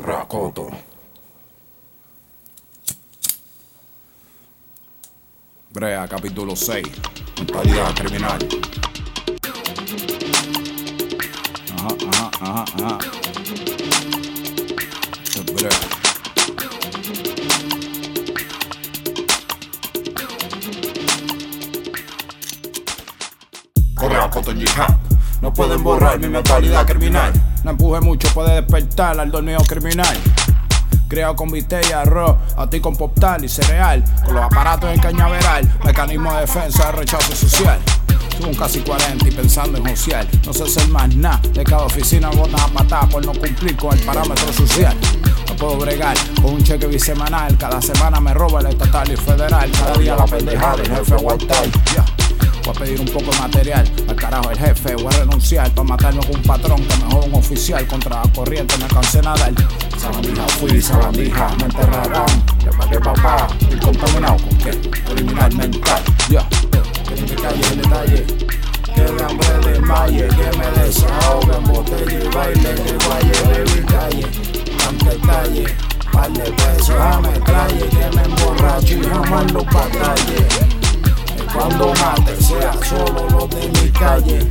Racoto. Brea, capítulo 6. Mentalidad criminal. Ajá, ajá, ajá, ajá. Brea. No pueden borrar mi mentalidad criminal. No empuje mucho, puede despertar al dormido criminal. Criado con viste y arroz, a ti con poptal y cereal. Con los aparatos en cañaveral, mecanismo de defensa de rechazo social. Tuve un casi 40 y pensando en social. No sé ser más nada. De cada oficina botan a patar por no cumplir con el parámetro social. No puedo bregar con un cheque bisemanal. Cada semana me roba el estatal y federal. Cada día la pendejada del jefe tie. Voy a pedir un poco de material. Al carajo el jefe, voy a renunciar para matarme con un patrón que me joda un oficial contra la corriente. Me cansé nadar. Sabandija fui, sabandija, me enterrarán. Después que papá, el contaminado con qué? Criminal mental. Ya, que me calle el detalle. Que el hambre desmaye, que me desahogue en botella y baile el valle de mi calle. Ante calle, par de pesos a metralle, que me emborracho y jamás lo batalle. Cuando mate solo los de mi calle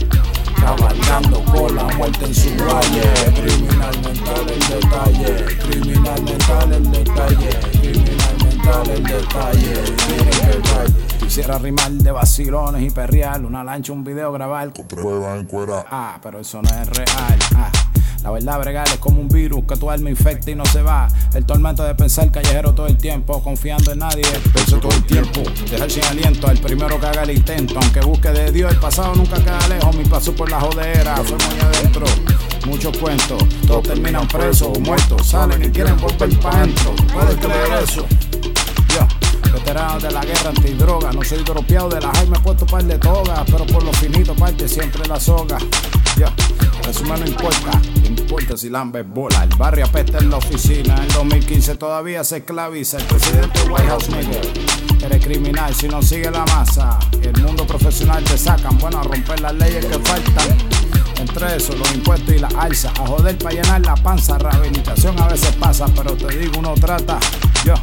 Cabalgando con la muerte en su valle. Criminal mental el detalle Criminal mental el detalle Criminal mental el detalle. Miren que valle Quisiera rimar de vacilones y perrear Una lancha, un video, grabar. Con pruebas en cuera. Ah, pero eso no es real. Ah. La verdad, bregar es como un virus que tu alma infecta y no se va. El tormento de pensar callejero todo el tiempo, confiando en nadie. Pienso todo el tiempo, dejar sin aliento al primero que haga el intento. Aunque busque de Dios, el pasado nunca queda lejos. Mi paso por la jodera fue muy adentro. Muchos cuentos, todos terminan presos o muertos. Salen y quieren volver para adentro. ¿Puedes creer eso? Yo. Veterano de la guerra antidroga, no soy dropeado de la Jaime, he puesto par de toga, pero por lo finito parte siempre la soga. Ya, resumen no importa, importa si lambes bola. El barrio apesta en la oficina, en 2015 todavía se esclaviza. El presidente White House eres criminal si no sigue la masa. El mundo profesional te sacan, bueno, a romper las leyes que faltan. Entre eso, los impuestos y la alza, a joder para llenar la panza. Rehabilitación a veces pasa, pero te digo, uno trata. Yo,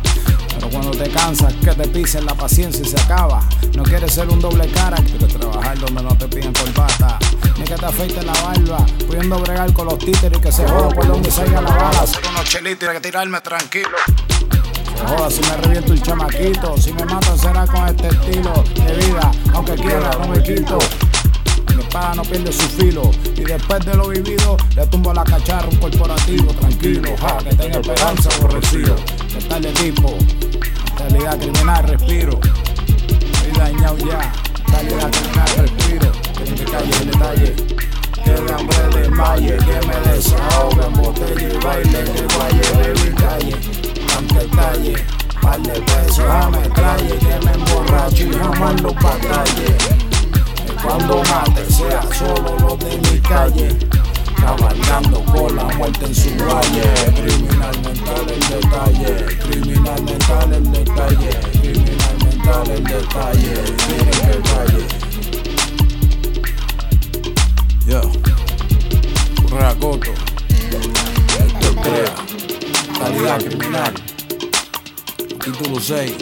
pero cuando te cansas, que te pisen la paciencia y se acaba. No quieres ser un doble cara, quieres trabajar donde no te piden corbata. Ni que te afeiten la barba, pudiendo bregar con los títeres y que se joda por donde salga la bala. Hacer unos chelitos y tirarme tranquilo. Joda si me reviento el chamaquito. Si me matan será con este estilo de vida. Aunque quiera, no me quito. No pierde su filo. Y después de lo vivido, le tumbo la cacharra un corporativo. Tranquilo, ja, que tenga esperanza aborrecido. Que tal de tipo, mentalidad criminal, respiro. Estoy dañado ya, mentalidad criminal, respiro. Que me calle el detalle. Que el hambre desmaye, que me desahogue botella y baile el valle de mi calle. Ante el calle, par de pesos a metralle, que me emborracho y jamás lo. Cuando mate sea solo los de mi calle. Cabalgando con la muerte en su valle. Criminal mental el detalle. Criminal mental el detalle. Criminal mental el detalle. Miren valle Yo. Racoto Esto es crea. Calidad criminal. Título 6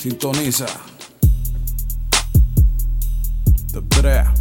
Sintoniza that.